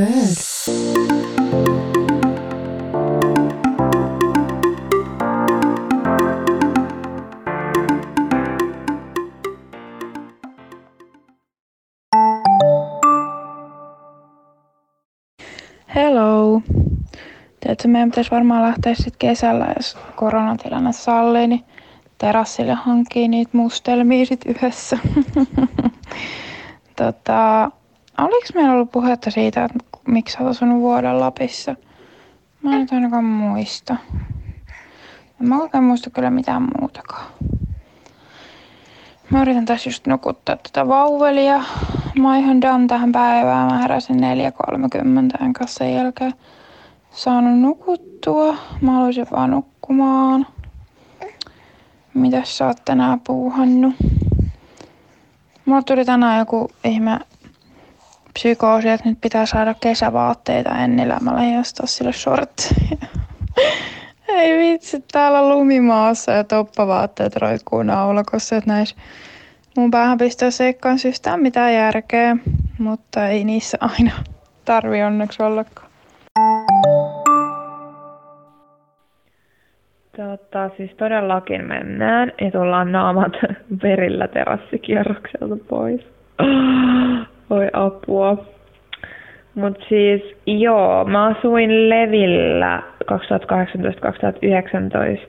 Nörd. Hello. Tiedätkö, meidän pitäisi varmaan lähteä sitten kesällä, jos koronatilanne sallii, niin terassille hankkii niitä mustelmia sit yhdessä. tota, oliko meillä ollut puhetta siitä, että miksi olet asunut vuoden Lapissa? Mä en nyt ainakaan muista. En mä oikein muista kyllä mitään muutakaan. Mä yritän tässä just nukuttaa tätä vauvelia. Mä oon ihan done tähän päivään. Mä heräsin 4.30 enkä sen jälkeen saanut nukuttua. Mä haluaisin vaan nukkumaan. Mitäs sä oot tänään puuhannut? Mulla tuli tänään joku ihme psykoosi, että nyt pitää saada kesävaatteita Ennillä. Mä lähdin ostaa sille shortteja. Ei vitsi, täällä lumimaassa ja toppavaatteet roikkuu naulakossa, että näis mun päähän pistää seikkaan systään mitään järkeä, mutta ei niissä aina tarvi onneksi ollakaan. Tota, siis todellakin mennään ja tullaan naamat verillä terassikierrokselta pois. Voi apua. Mut siis joo, mä asuin Levillä 2018-2019,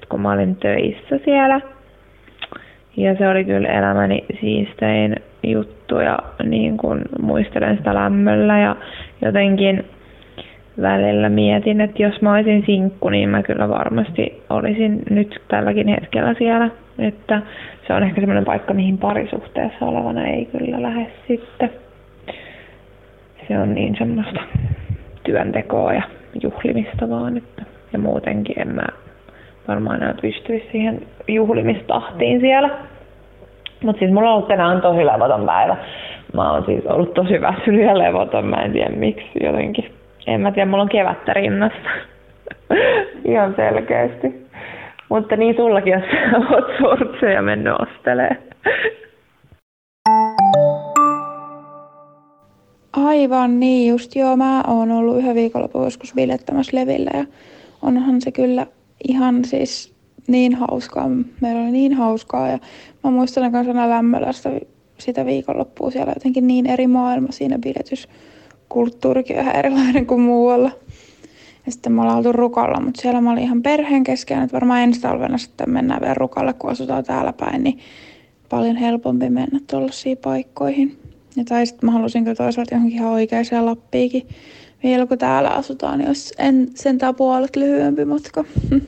kun mä olin töissä siellä. Ja se oli kyllä elämäni siistein juttu ja niin kun muistelen sitä lämmöllä ja jotenkin välillä mietin, että jos mä olisin sinkku, niin mä kyllä varmasti olisin nyt tälläkin hetkellä siellä. Että se on ehkä semmoinen paikka, mihin parisuhteessa olevana ei kyllä lähde sitten. Se on niin semmoista työntekoa ja juhlimista vaan, että ja muutenkin en mä varmaan enää pystyisi siihen juhlimistahtiin siellä. Mutta siis mulla on ollut tänään tosi levoton päivä. Mä oon siis ollut tosi väsynyt ja levoton, mä en tiedä miksi jotenkin en mä tiedä, mulla on kevättä rinnassa. Ihan selkeästi. Mutta niin sullakin, jos oot sortseja mennyt ostelee. Aivan niin, just joo. Mä oon ollut yhden viikonlopun joskus bilettämässä Levillä ja onhan se kyllä ihan siis niin hauskaa. Meillä oli niin hauskaa ja mä muistelen kanssa lämmöllä sitä, sitä viikonloppua siellä jotenkin niin eri maailma siinä biletys kulttuurikin vähän erilainen kuin muualla. Ja sitten me ollaan oltu Rukalla, mutta siellä mä olin ihan perheen kesken, että varmaan ensi talvena sitten mennään vielä Rukalle, kun asutaan täällä päin, niin paljon helpompi mennä tuollaisiin paikkoihin. Ja tai sitten mä halusin kyllä toisaalta johonkin ihan oikeaan Lappiikin vielä kun täällä asutaan, niin jos en sentään puolet lyhyempi matka.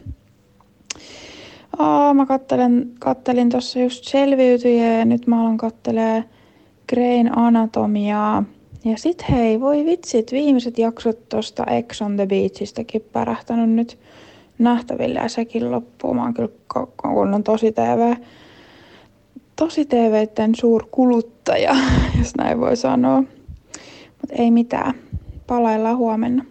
Aa, mä kattelen, kattelin tuossa just selviytyjä ja nyt mä alan kattelee Grain Anatomiaa. Ja sit hei, voi vitsit, viimeiset jaksot tosta Ex on the Beachistäkin pärähtänyt nyt nähtäville ja sekin loppuu. Mä oon kyllä kunnon tosi TV, tosi TViden suurkuluttaja, jos näin voi sanoa. Mutta ei mitään, palaillaan huomenna.